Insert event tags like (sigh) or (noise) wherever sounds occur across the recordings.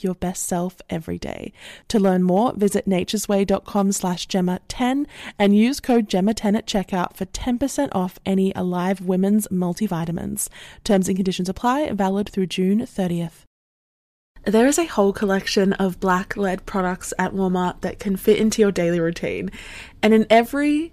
like your best self every day. To learn more, visit naturesway.com slash Gemma10 and use code Gemma10 at checkout for 10% off any Alive Women's multivitamins. Terms and conditions apply, valid through June 30th. There is a whole collection of black led products at Walmart that can fit into your daily routine. And in every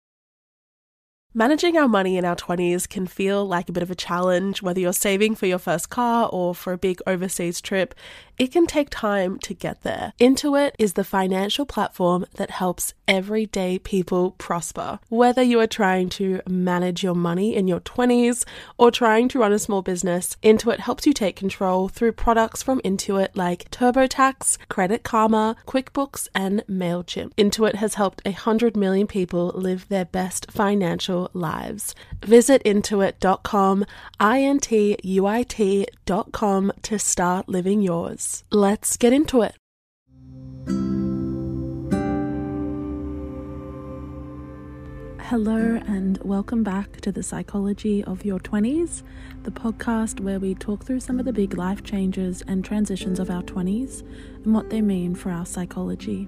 Managing our money in our 20s can feel like a bit of a challenge, whether you're saving for your first car or for a big overseas trip. It can take time to get there. Intuit is the financial platform that helps everyday people prosper. Whether you are trying to manage your money in your 20s or trying to run a small business, Intuit helps you take control through products from Intuit like TurboTax, Credit Karma, QuickBooks, and MailChimp. Intuit has helped 100 million people live their best financial lives. Visit intuit.com, I N T U I T.com to start living yours. Let's get into it. Hello, and welcome back to the Psychology of Your 20s, the podcast where we talk through some of the big life changes and transitions of our 20s and what they mean for our psychology.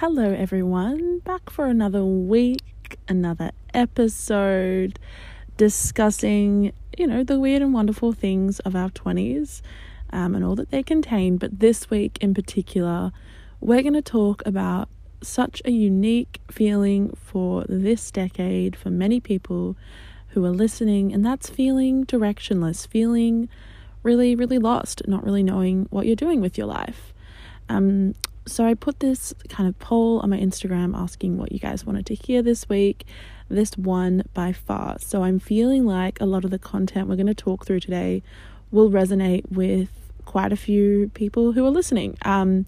Hello, everyone, back for another week, another episode discussing you know, the weird and wonderful things of our 20s um, and all that they contain. But this week in particular, we're going to talk about such a unique feeling for this decade for many people who are listening, and that's feeling directionless, feeling really, really lost, not really knowing what you're doing with your life. Um, so I put this kind of poll on my Instagram asking what you guys wanted to hear this week this one by far. So I'm feeling like a lot of the content we're going to talk through today will resonate with quite a few people who are listening. Um,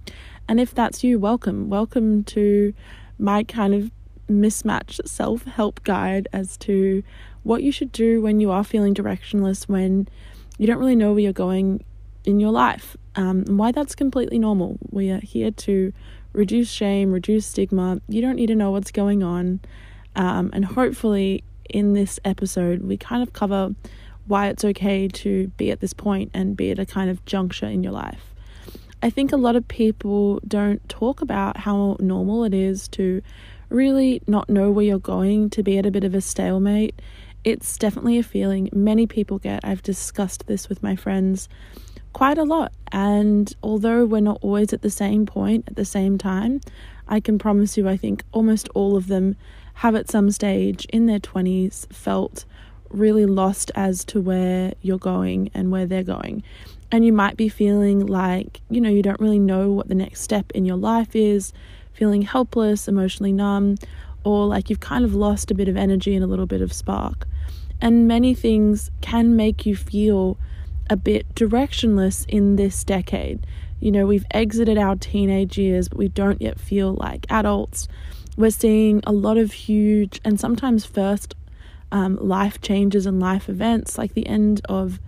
and if that's you, welcome. Welcome to my kind of mismatched self help guide as to what you should do when you are feeling directionless, when you don't really know where you're going in your life, um, and why that's completely normal. We are here to reduce shame, reduce stigma. You don't need to know what's going on. Um, and hopefully, in this episode, we kind of cover why it's okay to be at this point and be at a kind of juncture in your life. I think a lot of people don't talk about how normal it is to really not know where you're going, to be at a bit of a stalemate. It's definitely a feeling many people get. I've discussed this with my friends quite a lot. And although we're not always at the same point at the same time, I can promise you, I think almost all of them have at some stage in their 20s felt really lost as to where you're going and where they're going. And you might be feeling like, you know, you don't really know what the next step in your life is, feeling helpless, emotionally numb, or like you've kind of lost a bit of energy and a little bit of spark. And many things can make you feel a bit directionless in this decade. You know, we've exited our teenage years, but we don't yet feel like adults we're seeing a lot of huge and sometimes first um, life changes and life events, like the end of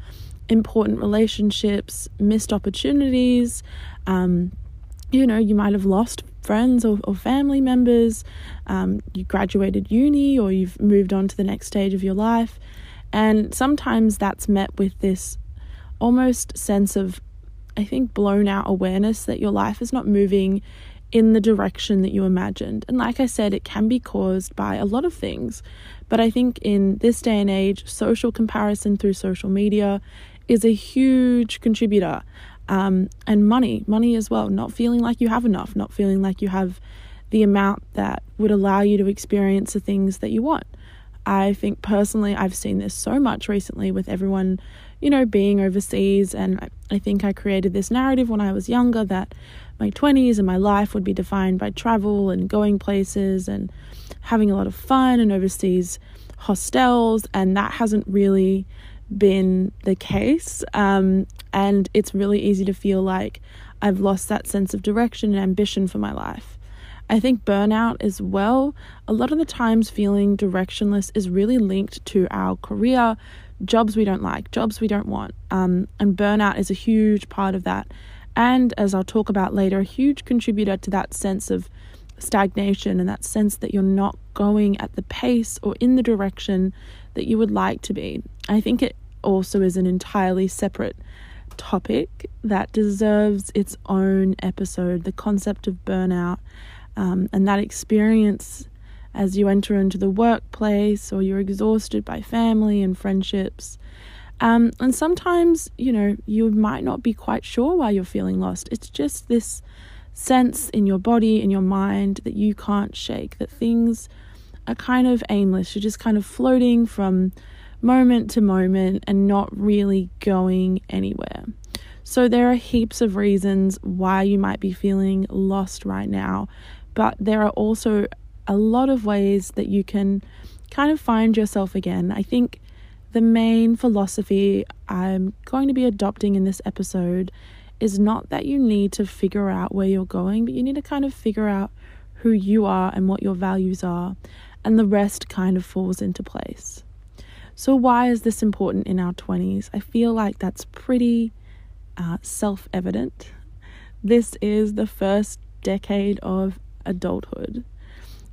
important relationships, missed opportunities. Um, you know, you might have lost friends or, or family members. Um, you graduated uni or you've moved on to the next stage of your life. And sometimes that's met with this almost sense of, I think, blown out awareness that your life is not moving in the direction that you imagined. And like I said, it can be caused by a lot of things. But I think in this day and age, social comparison through social media is a huge contributor. Um, and money, money as well, not feeling like you have enough, not feeling like you have the amount that would allow you to experience the things that you want. I think personally, I've seen this so much recently with everyone, you know, being overseas. And I think I created this narrative when I was younger that my 20s and my life would be defined by travel and going places and having a lot of fun and overseas hostels. And that hasn't really been the case. Um, and it's really easy to feel like I've lost that sense of direction and ambition for my life. I think burnout as well, a lot of the times feeling directionless is really linked to our career, jobs we don't like, jobs we don't want. Um, and burnout is a huge part of that. And as I'll talk about later, a huge contributor to that sense of stagnation and that sense that you're not going at the pace or in the direction that you would like to be. I think it also is an entirely separate topic that deserves its own episode the concept of burnout um, and that experience as you enter into the workplace or you're exhausted by family and friendships. Um, and sometimes, you know, you might not be quite sure why you're feeling lost. It's just this sense in your body, in your mind that you can't shake, that things are kind of aimless. You're just kind of floating from moment to moment and not really going anywhere. So, there are heaps of reasons why you might be feeling lost right now, but there are also a lot of ways that you can kind of find yourself again. I think the main philosophy I'm going to be adopting in this episode is not that you need to figure out where you're going, but you need to kind of figure out who you are and what your values are, and the rest kind of falls into place. So, why is this important in our 20s? I feel like that's pretty uh, self evident. This is the first decade of adulthood.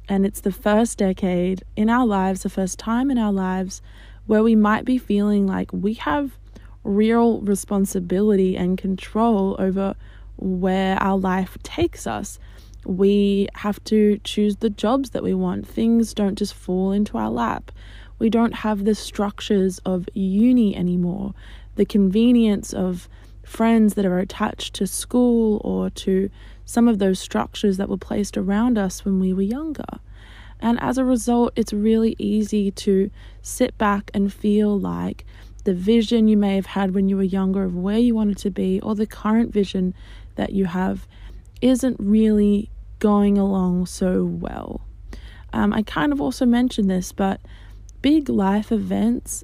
And it's the first decade in our lives, the first time in our lives where we might be feeling like we have real responsibility and control over where our life takes us. We have to choose the jobs that we want. Things don't just fall into our lap. We don't have the structures of uni anymore, the convenience of friends that are attached to school or to some of those structures that were placed around us when we were younger. And as a result, it's really easy to sit back and feel like the vision you may have had when you were younger of where you wanted to be, or the current vision that you have, isn't really going along so well. Um, I kind of also mentioned this, but big life events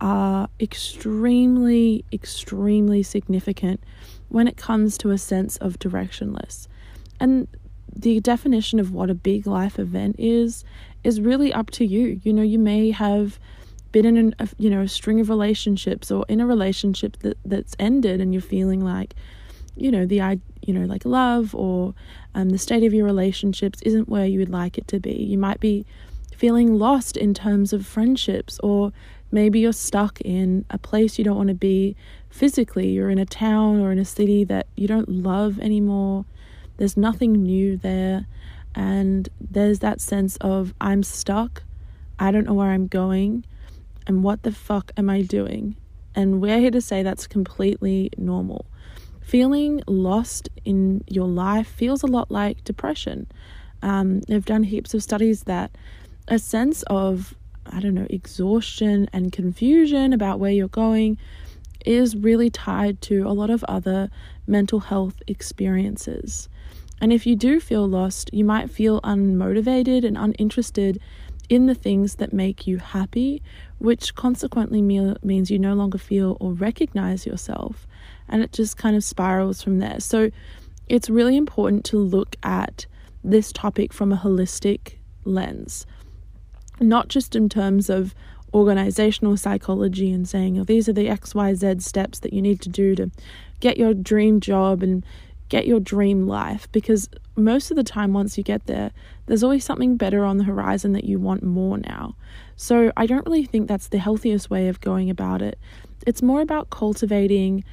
are extremely, extremely significant when it comes to a sense of directionless. And the definition of what a big life event is is really up to you. You know, you may have been in a you know a string of relationships or in a relationship that that's ended and you're feeling like you know the I you know like love or um, the state of your relationships isn't where you would like it to be you might be feeling lost in terms of friendships or Maybe you're stuck in a place you don't want to be physically. You're in a town or in a city that you don't love anymore. There's nothing new there. And there's that sense of, I'm stuck. I don't know where I'm going. And what the fuck am I doing? And we're here to say that's completely normal. Feeling lost in your life feels a lot like depression. Um, they've done heaps of studies that a sense of I don't know, exhaustion and confusion about where you're going is really tied to a lot of other mental health experiences. And if you do feel lost, you might feel unmotivated and uninterested in the things that make you happy, which consequently me- means you no longer feel or recognize yourself. And it just kind of spirals from there. So it's really important to look at this topic from a holistic lens not just in terms of organizational psychology and saying, oh, these are the XYZ steps that you need to do to get your dream job and get your dream life. Because most of the time, once you get there, there's always something better on the horizon that you want more now. So I don't really think that's the healthiest way of going about it. It's more about cultivating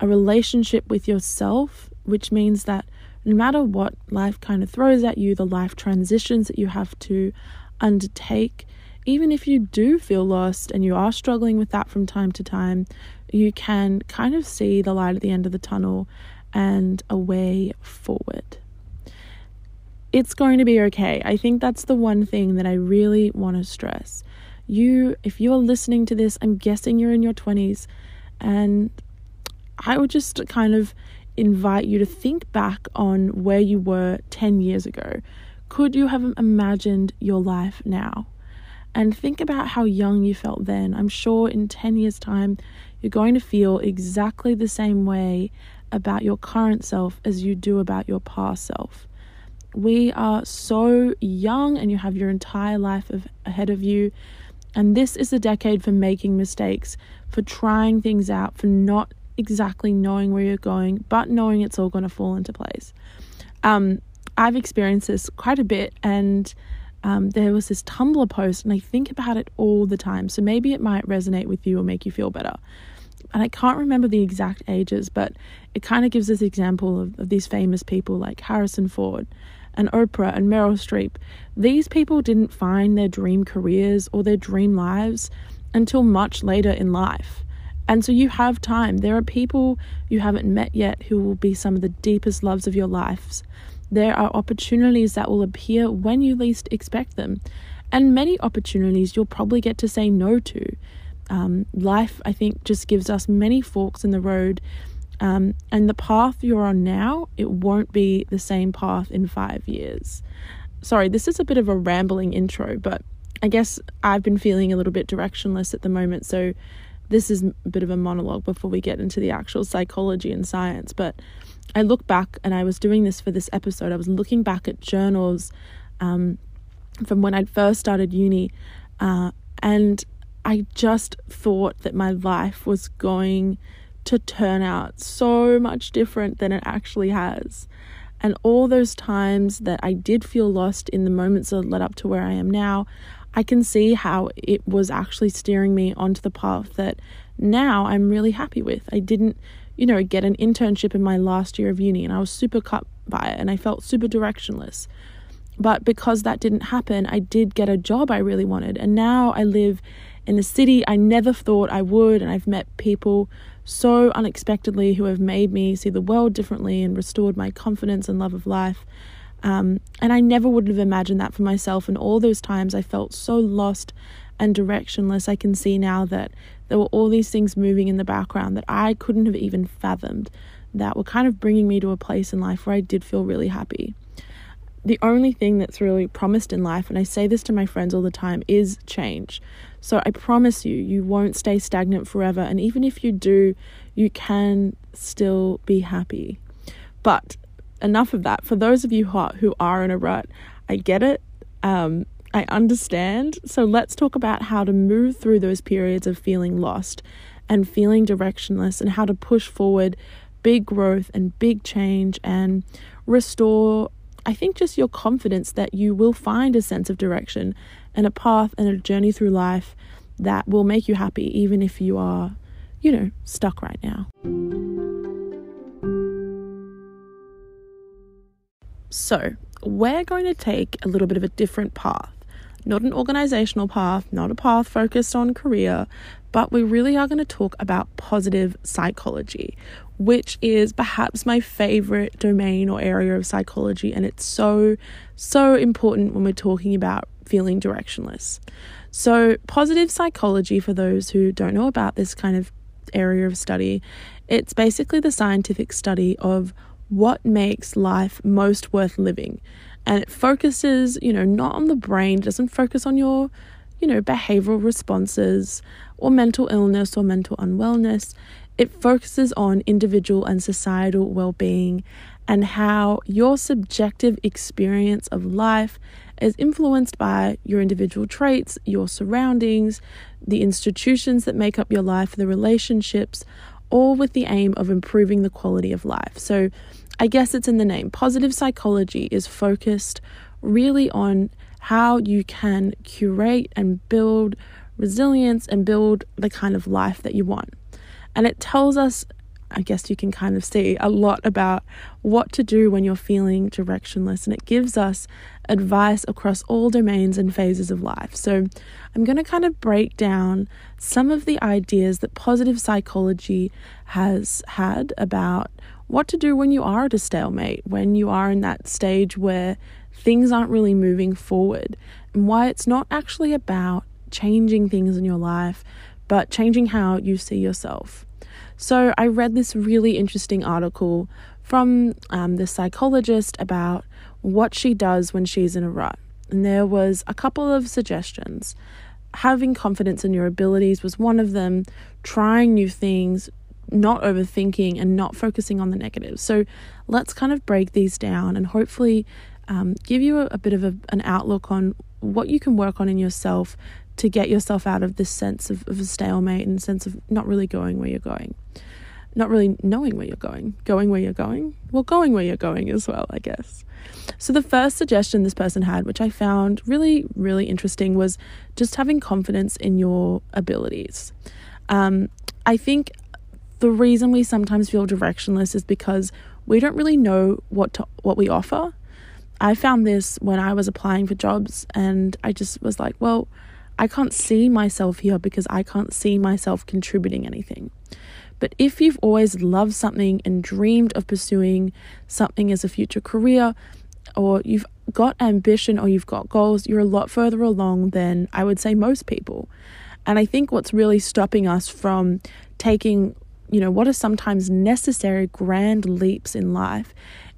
a relationship with yourself, which means that no matter what life kind of throws at you, the life transitions that you have to undertake, even if you do feel lost and you are struggling with that from time to time, you can kind of see the light at the end of the tunnel and a way forward. It's going to be okay. I think that's the one thing that I really want to stress. You, if you're listening to this, I'm guessing you're in your 20s, and I would just kind of invite you to think back on where you were 10 years ago. Could you have imagined your life now? And think about how young you felt then. I'm sure in 10 years' time, you're going to feel exactly the same way about your current self as you do about your past self. We are so young, and you have your entire life of, ahead of you. And this is a decade for making mistakes, for trying things out, for not exactly knowing where you're going, but knowing it's all going to fall into place. Um, I've experienced this quite a bit, and um, there was this Tumblr post, and I think about it all the time. So maybe it might resonate with you or make you feel better. And I can't remember the exact ages, but it kind of gives this example of, of these famous people like Harrison Ford and Oprah and Meryl Streep. These people didn't find their dream careers or their dream lives until much later in life. And so you have time. There are people you haven't met yet who will be some of the deepest loves of your lives. There are opportunities that will appear when you least expect them, and many opportunities you'll probably get to say no to. Um, life, I think, just gives us many forks in the road, um, and the path you're on now, it won't be the same path in five years. Sorry, this is a bit of a rambling intro, but I guess I've been feeling a little bit directionless at the moment, so this is a bit of a monologue before we get into the actual psychology and science. But I look back, and I was doing this for this episode, I was looking back at journals um, from when I'd first started uni, uh, and I just thought that my life was going to turn out so much different than it actually has. And all those times that I did feel lost in the moments that led up to where I am now, I can see how it was actually steering me onto the path that now I'm really happy with. I didn't, you know, get an internship in my last year of uni and I was super cut by it and I felt super directionless. But because that didn't happen, I did get a job I really wanted. And now I live in a city I never thought I would. And I've met people so unexpectedly who have made me see the world differently and restored my confidence and love of life. Um, and I never would have imagined that for myself. And all those times I felt so lost and directionless, I can see now that there were all these things moving in the background that I couldn't have even fathomed that were kind of bringing me to a place in life where I did feel really happy. The only thing that's really promised in life, and I say this to my friends all the time, is change. So I promise you, you won't stay stagnant forever. And even if you do, you can still be happy. But enough of that. For those of you who are, who are in a rut, I get it. Um, I understand. So let's talk about how to move through those periods of feeling lost and feeling directionless and how to push forward big growth and big change and restore, I think, just your confidence that you will find a sense of direction and a path and a journey through life that will make you happy, even if you are, you know, stuck right now. So, we're going to take a little bit of a different path. Not an organizational path, not a path focused on career, but we really are going to talk about positive psychology, which is perhaps my favorite domain or area of psychology. And it's so, so important when we're talking about feeling directionless. So, positive psychology, for those who don't know about this kind of area of study, it's basically the scientific study of what makes life most worth living. And it focuses, you know, not on the brain, doesn't focus on your, you know, behavioral responses or mental illness or mental unwellness. It focuses on individual and societal well being and how your subjective experience of life is influenced by your individual traits, your surroundings, the institutions that make up your life, the relationships, all with the aim of improving the quality of life. So, I guess it's in the name. Positive psychology is focused really on how you can curate and build resilience and build the kind of life that you want. And it tells us I guess you can kind of see a lot about what to do when you're feeling directionless, and it gives us advice across all domains and phases of life. So, I'm going to kind of break down some of the ideas that positive psychology has had about what to do when you are at a stalemate, when you are in that stage where things aren't really moving forward, and why it's not actually about changing things in your life, but changing how you see yourself. So, I read this really interesting article from um, the psychologist about what she does when she's in a rut. And there was a couple of suggestions. Having confidence in your abilities was one of them, trying new things, not overthinking, and not focusing on the negatives. So, let's kind of break these down and hopefully um, give you a, a bit of a, an outlook on what you can work on in yourself to get yourself out of this sense of, of a stalemate and sense of not really going where you're going. Not really knowing where you're going. Going where you're going? Well, going where you're going as well, I guess. So, the first suggestion this person had, which I found really, really interesting, was just having confidence in your abilities. Um, I think the reason we sometimes feel directionless is because we don't really know what to, what we offer. I found this when I was applying for jobs, and I just was like, well, I can't see myself here because I can't see myself contributing anything. But if you've always loved something and dreamed of pursuing something as a future career, or you've got ambition or you've got goals, you're a lot further along than I would say most people. And I think what's really stopping us from taking, you know, what are sometimes necessary grand leaps in life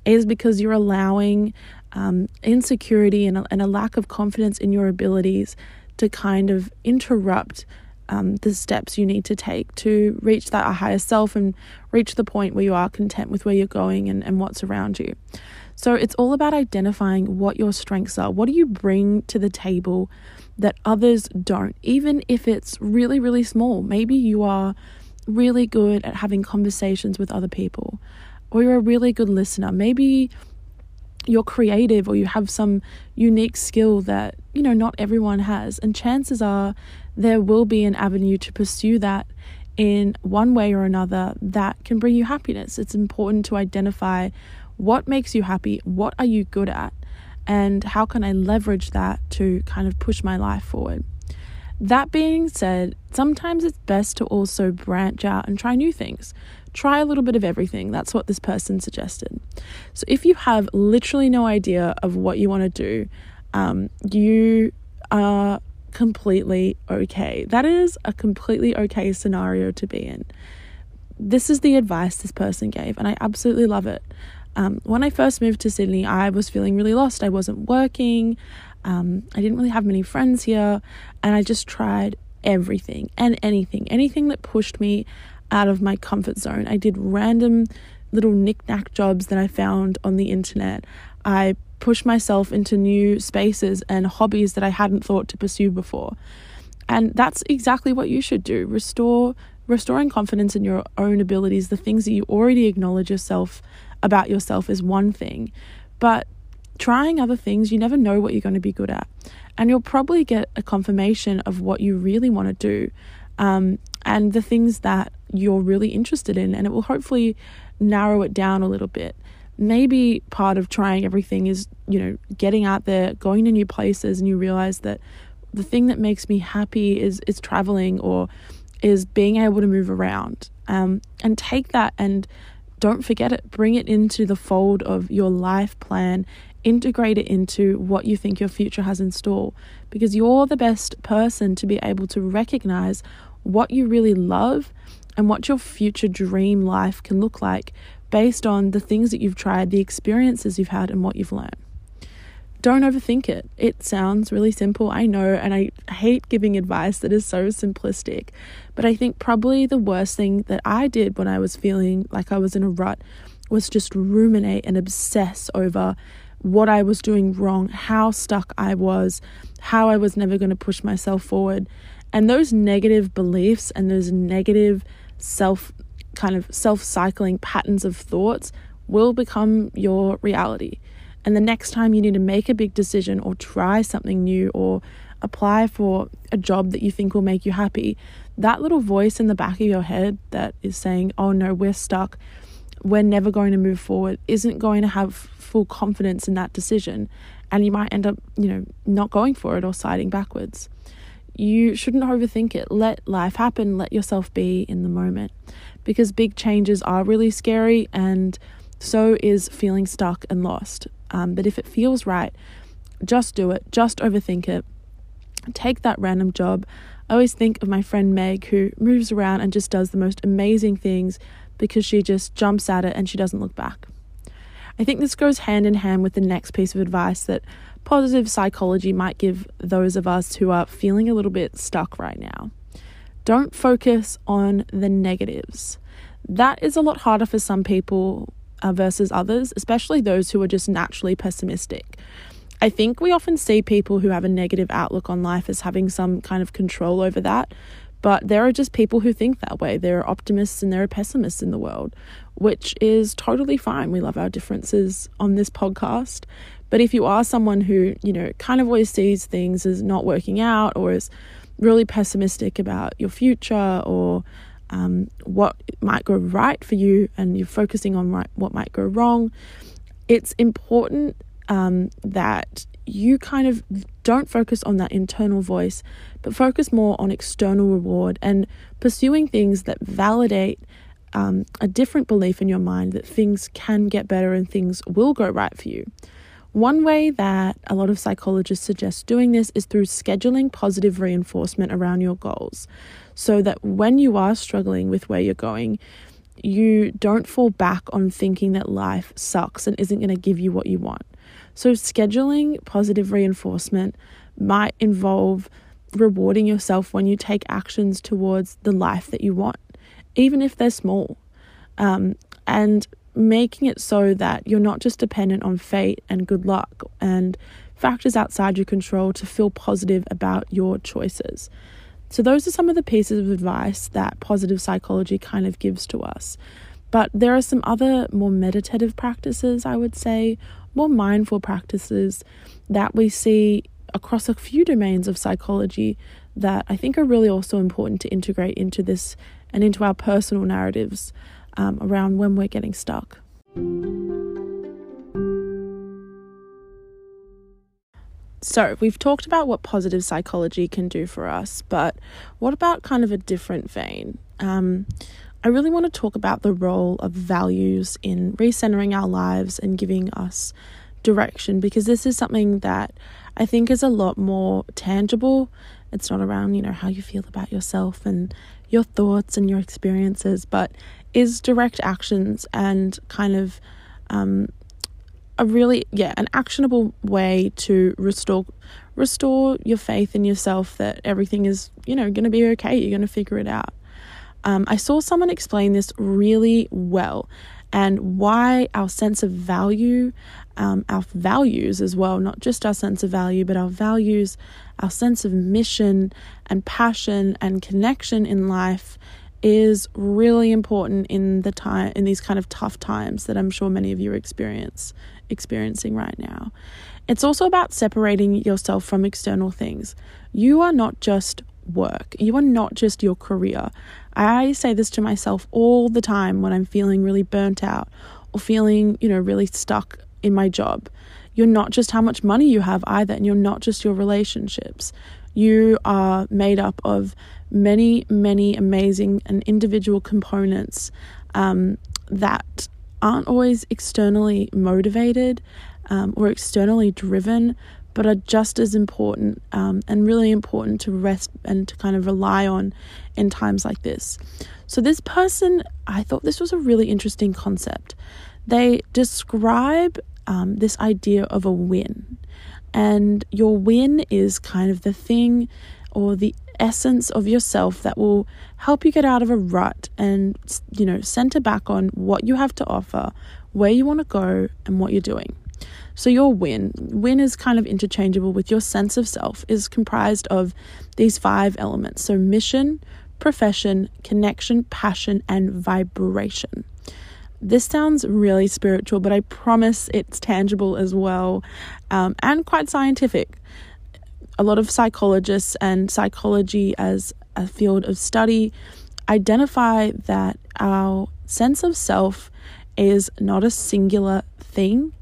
is because you're allowing um, insecurity and a, and a lack of confidence in your abilities to kind of interrupt um, the steps you need to take to reach that higher self and reach the point where you are content with where you're going and, and what's around you. So it's all about identifying what your strengths are. What do you bring to the table that others don't, even if it's really, really small? Maybe you are really good at having conversations with other people, or you're a really good listener. Maybe you're creative or you have some unique skill that you know not everyone has and chances are there will be an avenue to pursue that in one way or another that can bring you happiness it's important to identify what makes you happy what are you good at and how can i leverage that to kind of push my life forward that being said sometimes it's best to also branch out and try new things try a little bit of everything. That's what this person suggested. So if you have literally no idea of what you want to do, um, you are completely okay. That is a completely okay scenario to be in. This is the advice this person gave, and I absolutely love it. Um, when I first moved to Sydney, I was feeling really lost. I wasn't working. Um, I didn't really have many friends here, and I just tried everything and anything, anything that pushed me out of my comfort zone. I did random little knick-knack jobs that I found on the internet. I pushed myself into new spaces and hobbies that I hadn't thought to pursue before. And that's exactly what you should do. Restore restoring confidence in your own abilities, the things that you already acknowledge yourself about yourself is one thing. But trying other things, you never know what you're going to be good at. And you'll probably get a confirmation of what you really want to do um, and the things that you're really interested in, and it will hopefully narrow it down a little bit. Maybe part of trying everything is, you know, getting out there, going to new places, and you realize that the thing that makes me happy is is traveling or is being able to move around. Um, and take that and don't forget it. Bring it into the fold of your life plan. Integrate it into what you think your future has in store because you're the best person to be able to recognize what you really love and what your future dream life can look like based on the things that you've tried, the experiences you've had, and what you've learned. Don't overthink it. It sounds really simple, I know, and I hate giving advice that is so simplistic. But I think probably the worst thing that I did when I was feeling like I was in a rut was just ruminate and obsess over what I was doing wrong, how stuck I was, how I was never going to push myself forward. And those negative beliefs and those negative self kind of self cycling patterns of thoughts will become your reality. And the next time you need to make a big decision or try something new or apply for a job that you think will make you happy, that little voice in the back of your head that is saying, oh no, we're stuck, we're never going to move forward, isn't going to have full confidence in that decision. And you might end up, you know, not going for it or siding backwards. You shouldn't overthink it. Let life happen. Let yourself be in the moment. Because big changes are really scary, and so is feeling stuck and lost. Um, but if it feels right, just do it. Just overthink it. Take that random job. I always think of my friend Meg, who moves around and just does the most amazing things because she just jumps at it and she doesn't look back. I think this goes hand in hand with the next piece of advice that positive psychology might give those of us who are feeling a little bit stuck right now. Don't focus on the negatives. That is a lot harder for some people uh, versus others, especially those who are just naturally pessimistic. I think we often see people who have a negative outlook on life as having some kind of control over that, but there are just people who think that way. There are optimists and there are pessimists in the world, which is totally fine. We love our differences on this podcast. But if you are someone who, you know, kind of always sees things as not working out or is really pessimistic about your future or um, what might go right for you and you're focusing on right, what might go wrong, it's important um, that you kind of don't focus on that internal voice, but focus more on external reward and pursuing things that validate um, a different belief in your mind that things can get better and things will go right for you. One way that a lot of psychologists suggest doing this is through scheduling positive reinforcement around your goals so that when you are struggling with where you're going, you don't fall back on thinking that life sucks and isn't going to give you what you want. So, scheduling positive reinforcement might involve rewarding yourself when you take actions towards the life that you want, even if they're small. Um, and making it so that you're not just dependent on fate and good luck and factors outside your control to feel positive about your choices. So, those are some of the pieces of advice that positive psychology kind of gives to us. But there are some other more meditative practices, I would say, more mindful practices that we see across a few domains of psychology that I think are really also important to integrate into this and into our personal narratives um, around when we're getting stuck. So, we've talked about what positive psychology can do for us, but what about kind of a different vein? Um, I really want to talk about the role of values in recentering our lives and giving us direction because this is something that I think is a lot more tangible. It's not around, you know, how you feel about yourself and your thoughts and your experiences, but is direct actions and kind of um, a really yeah an actionable way to restore restore your faith in yourself that everything is you know going to be okay you're going to figure it out. Um, i saw someone explain this really well and why our sense of value um, our values as well not just our sense of value but our values our sense of mission and passion and connection in life is really important in the time in these kind of tough times that I'm sure many of you are experience experiencing right now. It's also about separating yourself from external things. You are not just work. You are not just your career. I say this to myself all the time when I'm feeling really burnt out or feeling, you know, really stuck in my job. You're not just how much money you have either, and you're not just your relationships. You are made up of many, many amazing and individual components um, that aren't always externally motivated um, or externally driven, but are just as important um, and really important to rest and to kind of rely on in times like this. So, this person, I thought this was a really interesting concept. They describe um, this idea of a win, and your win is kind of the thing or the essence of yourself that will help you get out of a rut and, you know, center back on what you have to offer, where you want to go, and what you're doing. So, your win, win is kind of interchangeable with your sense of self, is comprised of these five elements. So, mission, profession, connection, passion, and vibration. This sounds really spiritual, but I promise it's tangible as well um, and quite scientific a lot of psychologists and psychology as a field of study identify that our sense of self is not a singular thing.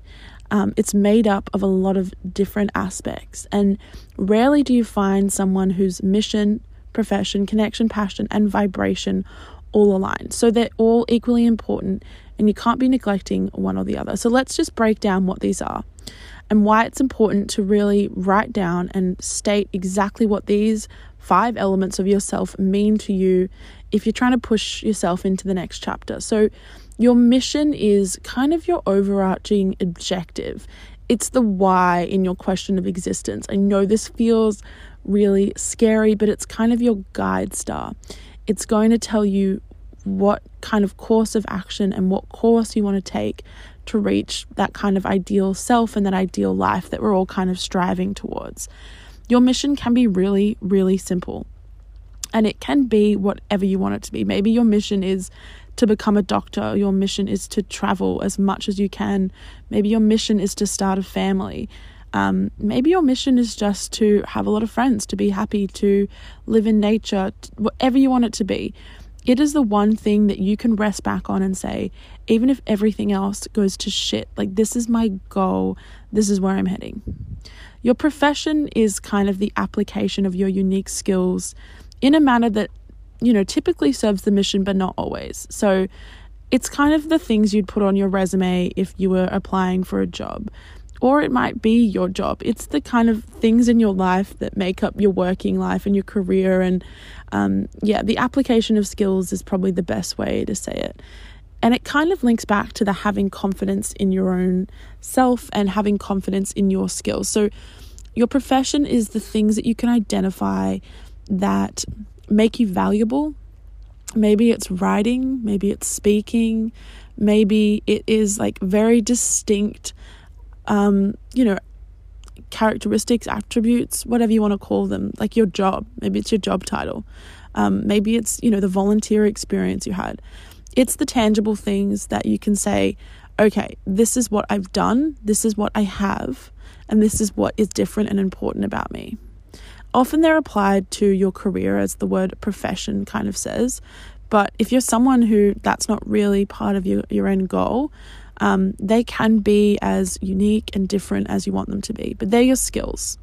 Um, it's made up of a lot of different aspects, and rarely do you find someone whose mission, profession, connection, passion, and vibration all align. So they're all equally important, and you can't be neglecting one or the other. So let's just break down what these are and why it's important to really write down and state exactly what these five elements of yourself mean to you if you're trying to push yourself into the next chapter. So, your mission is kind of your overarching objective. It's the why in your question of existence. I know this feels really scary, but it's kind of your guide star. It's going to tell you what kind of course of action and what course you want to take to reach that kind of ideal self and that ideal life that we're all kind of striving towards. Your mission can be really, really simple. And it can be whatever you want it to be. Maybe your mission is to become a doctor, your mission is to travel as much as you can. Maybe your mission is to start a family. Um, maybe your mission is just to have a lot of friends, to be happy, to live in nature, whatever you want it to be. It is the one thing that you can rest back on and say, even if everything else goes to shit, like this is my goal, this is where I'm heading. Your profession is kind of the application of your unique skills in a manner that, you know, typically serves the mission, but not always. So it's kind of the things you'd put on your resume if you were applying for a job. Or it might be your job. It's the kind of things in your life that make up your working life and your career. And um, yeah, the application of skills is probably the best way to say it. And it kind of links back to the having confidence in your own self and having confidence in your skills. So, your profession is the things that you can identify that make you valuable. Maybe it's writing, maybe it's speaking, maybe it is like very distinct, um, you know, characteristics, attributes, whatever you want to call them, like your job. Maybe it's your job title. Um, maybe it's, you know, the volunteer experience you had. It's the tangible things that you can say, okay, this is what I've done, this is what I have, and this is what is different and important about me. Often they're applied to your career, as the word profession kind of says. But if you're someone who that's not really part of your, your end goal, um, they can be as unique and different as you want them to be. But they're your skills.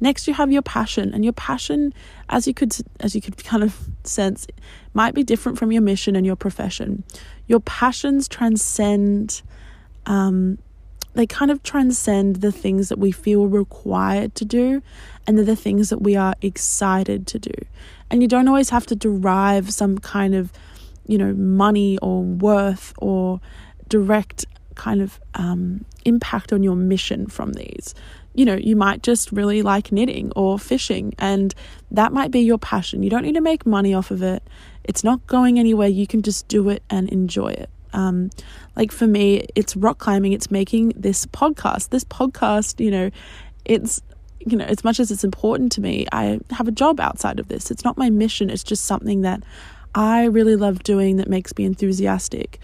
Next, you have your passion, and your passion, as you could as you could (laughs) kind of sense, might be different from your mission and your profession. Your passions transcend. Um, they kind of transcend the things that we feel required to do and they're the things that we are excited to do. And you don't always have to derive some kind of, you know, money or worth or direct kind of um, impact on your mission from these you know, you might just really like knitting or fishing, and that might be your passion. You don't need to make money off of it, it's not going anywhere. You can just do it and enjoy it. Um, like for me, it's rock climbing, it's making this podcast. This podcast, you know, it's you know, as much as it's important to me, I have a job outside of this. It's not my mission, it's just something that I really love doing that makes me enthusiastic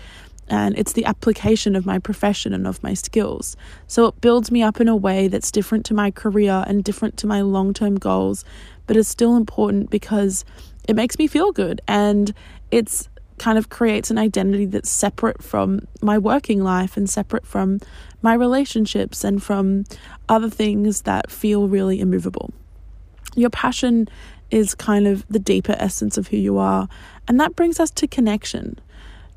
and it's the application of my profession and of my skills. So it builds me up in a way that's different to my career and different to my long term goals, but it's still important because it makes me feel good and it's kind of creates an identity that's separate from my working life and separate from my relationships and from other things that feel really immovable. Your passion is kind of the deeper essence of who you are, and that brings us to connection.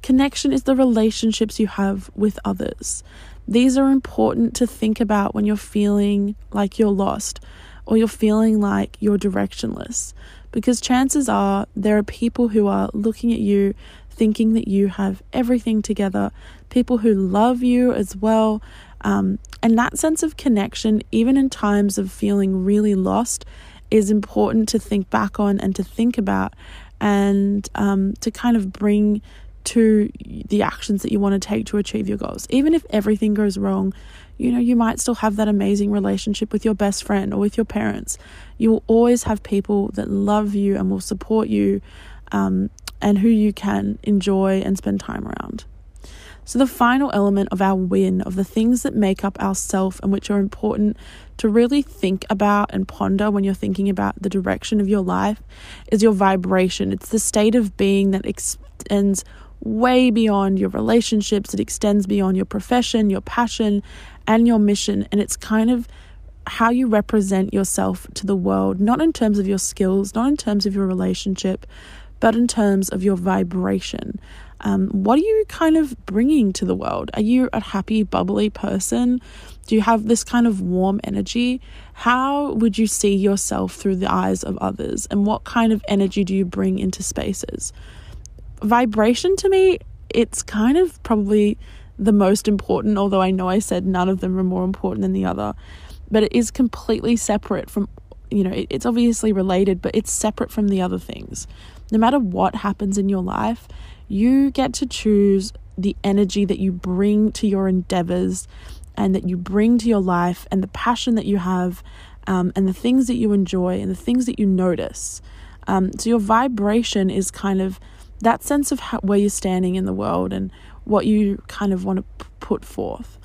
Connection is the relationships you have with others. These are important to think about when you're feeling like you're lost or you're feeling like you're directionless. Because chances are there are people who are looking at you thinking that you have everything together, people who love you as well. Um, and that sense of connection, even in times of feeling really lost, is important to think back on and to think about and um, to kind of bring to the actions that you want to take to achieve your goals. Even if everything goes wrong, you know, you might still have that amazing relationship with your best friend or with your parents. You will always have people that love you and will support you um, and who you can enjoy and spend time around. So, the final element of our win, of the things that make up our self and which are important to really think about and ponder when you're thinking about the direction of your life, is your vibration. It's the state of being that extends way beyond your relationships, it extends beyond your profession, your passion, and your mission. And it's kind of how you represent yourself to the world, not in terms of your skills, not in terms of your relationship, but in terms of your vibration. Um, what are you kind of bringing to the world? Are you a happy, bubbly person? Do you have this kind of warm energy? How would you see yourself through the eyes of others? And what kind of energy do you bring into spaces? Vibration to me, it's kind of probably the most important, although I know I said none of them are more important than the other. But it is completely separate from you know it, it's obviously related but it's separate from the other things. No matter what happens in your life you get to choose the energy that you bring to your endeavors and that you bring to your life and the passion that you have um, and the things that you enjoy and the things that you notice. Um, so your vibration is kind of that sense of how, where you're standing in the world and what you kind of want to p- put forth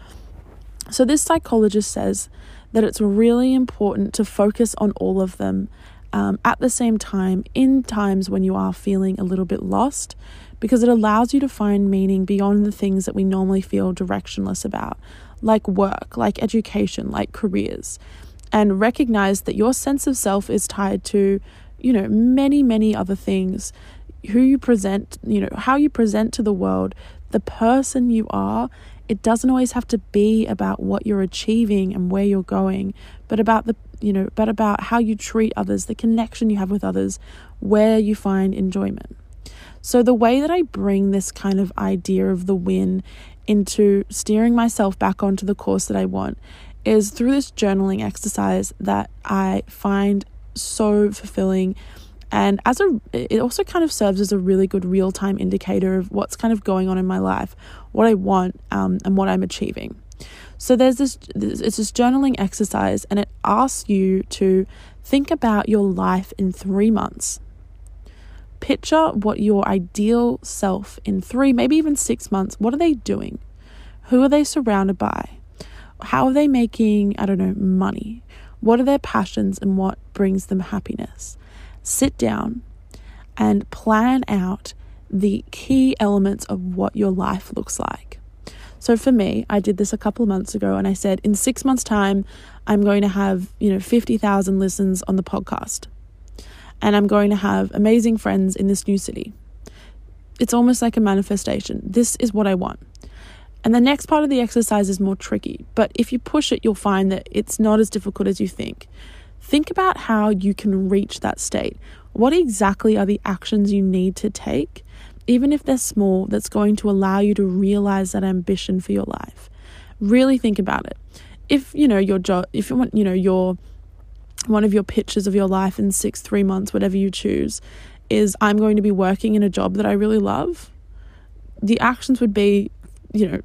so this psychologist says that it's really important to focus on all of them um, at the same time in times when you are feeling a little bit lost because it allows you to find meaning beyond the things that we normally feel directionless about, like work, like education, like careers, and recognize that your sense of self is tied to, you know, many, many other things. Who you present, you know, how you present to the world, the person you are, it doesn't always have to be about what you're achieving and where you're going, but about the you know, but about how you treat others, the connection you have with others, where you find enjoyment. So the way that I bring this kind of idea of the win into steering myself back onto the course that I want is through this journaling exercise that I find so fulfilling and as a it also kind of serves as a really good real-time indicator of what's kind of going on in my life what i want um, and what i'm achieving. So there's this it's this journaling exercise and it asks you to think about your life in three months. Picture what your ideal self in three maybe even six months what are they doing? Who are they surrounded by? How are they making i don't know money? What are their passions and what brings them happiness sit down and plan out the key elements of what your life looks like. So for me, I did this a couple of months ago and I said in 6 months time I'm going to have, you know, 50,000 listens on the podcast. And I'm going to have amazing friends in this new city. It's almost like a manifestation. This is what I want. And the next part of the exercise is more tricky, but if you push it, you'll find that it's not as difficult as you think. Think about how you can reach that state. What exactly are the actions you need to take, even if they're small, that's going to allow you to realize that ambition for your life? Really think about it. If you know your job, if you want, you know your one of your pictures of your life in six, three months, whatever you choose, is I'm going to be working in a job that I really love. The actions would be, you know,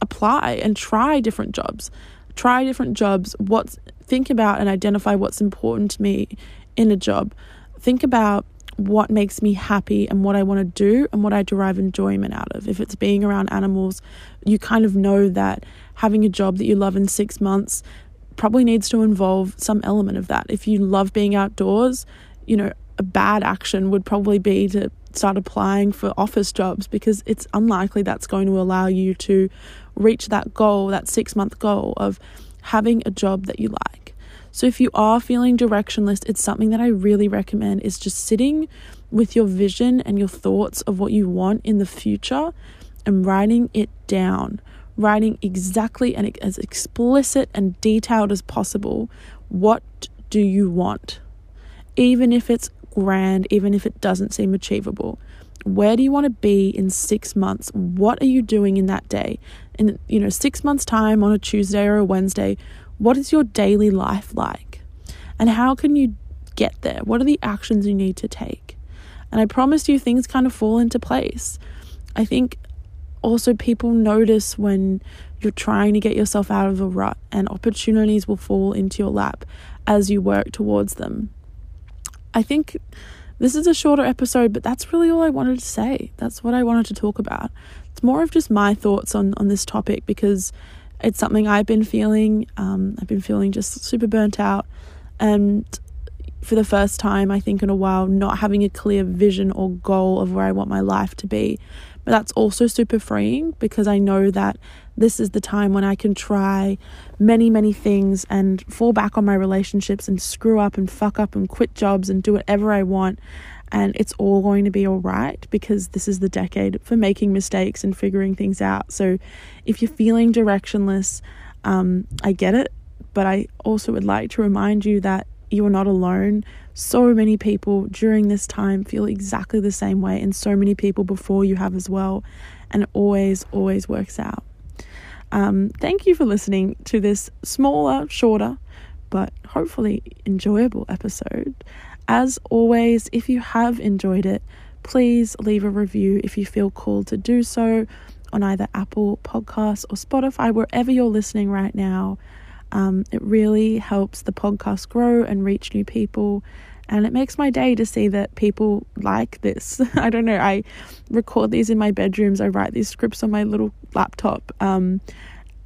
apply and try different jobs. Try different jobs. What's think about and identify what's important to me in a job. Think about what makes me happy and what I want to do and what I derive enjoyment out of. If it's being around animals, you kind of know that having a job that you love in six months probably needs to involve some element of that. If you love being outdoors, you know, a bad action would probably be to start applying for office jobs because it's unlikely that's going to allow you to reach that goal, that six month goal of having a job that you like. So if you are feeling directionless, it's something that I really recommend is just sitting with your vision and your thoughts of what you want in the future and writing it down. Writing exactly and as explicit and detailed as possible. What do you want? Even if it's grand, even if it doesn't seem achievable. Where do you want to be in six months? What are you doing in that day? In you know, six months' time on a Tuesday or a Wednesday, what is your daily life like? And how can you get there? What are the actions you need to take? And I promise you things kind of fall into place. I think also people notice when you're trying to get yourself out of a rut and opportunities will fall into your lap as you work towards them. I think this is a shorter episode, but that's really all I wanted to say. That's what I wanted to talk about. It's more of just my thoughts on on this topic because it's something I've been feeling. Um, I've been feeling just super burnt out, and for the first time, I think in a while, not having a clear vision or goal of where I want my life to be. But that's also super freeing because I know that this is the time when I can try many, many things and fall back on my relationships and screw up and fuck up and quit jobs and do whatever I want. And it's all going to be all right because this is the decade for making mistakes and figuring things out. So if you're feeling directionless, um, I get it. But I also would like to remind you that you are not alone. So many people during this time feel exactly the same way, and so many people before you have as well. And it always, always works out. Um, thank you for listening to this smaller, shorter, but hopefully enjoyable episode. As always, if you have enjoyed it, please leave a review if you feel called to do so on either Apple Podcasts or Spotify, wherever you're listening right now. Um, it really helps the podcast grow and reach new people. And it makes my day to see that people like this. (laughs) I don't know. I record these in my bedrooms. I write these scripts on my little laptop. Um,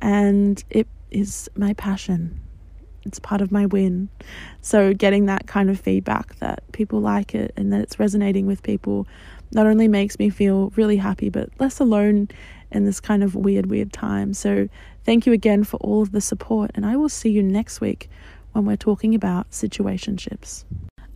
and it is my passion. It's part of my win. So, getting that kind of feedback that people like it and that it's resonating with people not only makes me feel really happy, but less alone in this kind of weird, weird time. So, thank you again for all of the support, and I will see you next week when we're talking about situationships.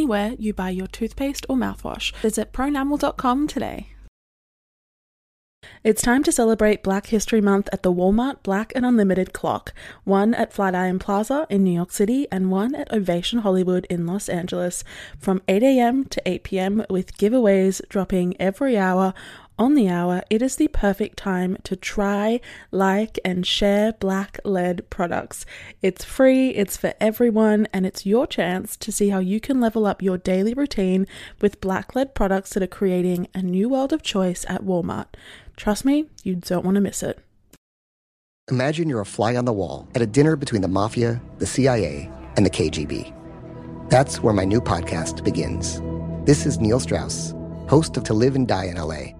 anywhere you buy your toothpaste or mouthwash. Visit pronamel.com today. It's time to celebrate Black History Month at the Walmart Black and Unlimited Clock, one at Flatiron Plaza in New York City and one at Ovation Hollywood in Los Angeles, from 8 a.m. to 8 p.m., with giveaways dropping every hour on the hour, it is the perfect time to try, like, and share black led products. It's free, it's for everyone, and it's your chance to see how you can level up your daily routine with black led products that are creating a new world of choice at Walmart. Trust me, you don't want to miss it. Imagine you're a fly on the wall at a dinner between the mafia, the CIA, and the KGB. That's where my new podcast begins. This is Neil Strauss, host of To Live and Die in LA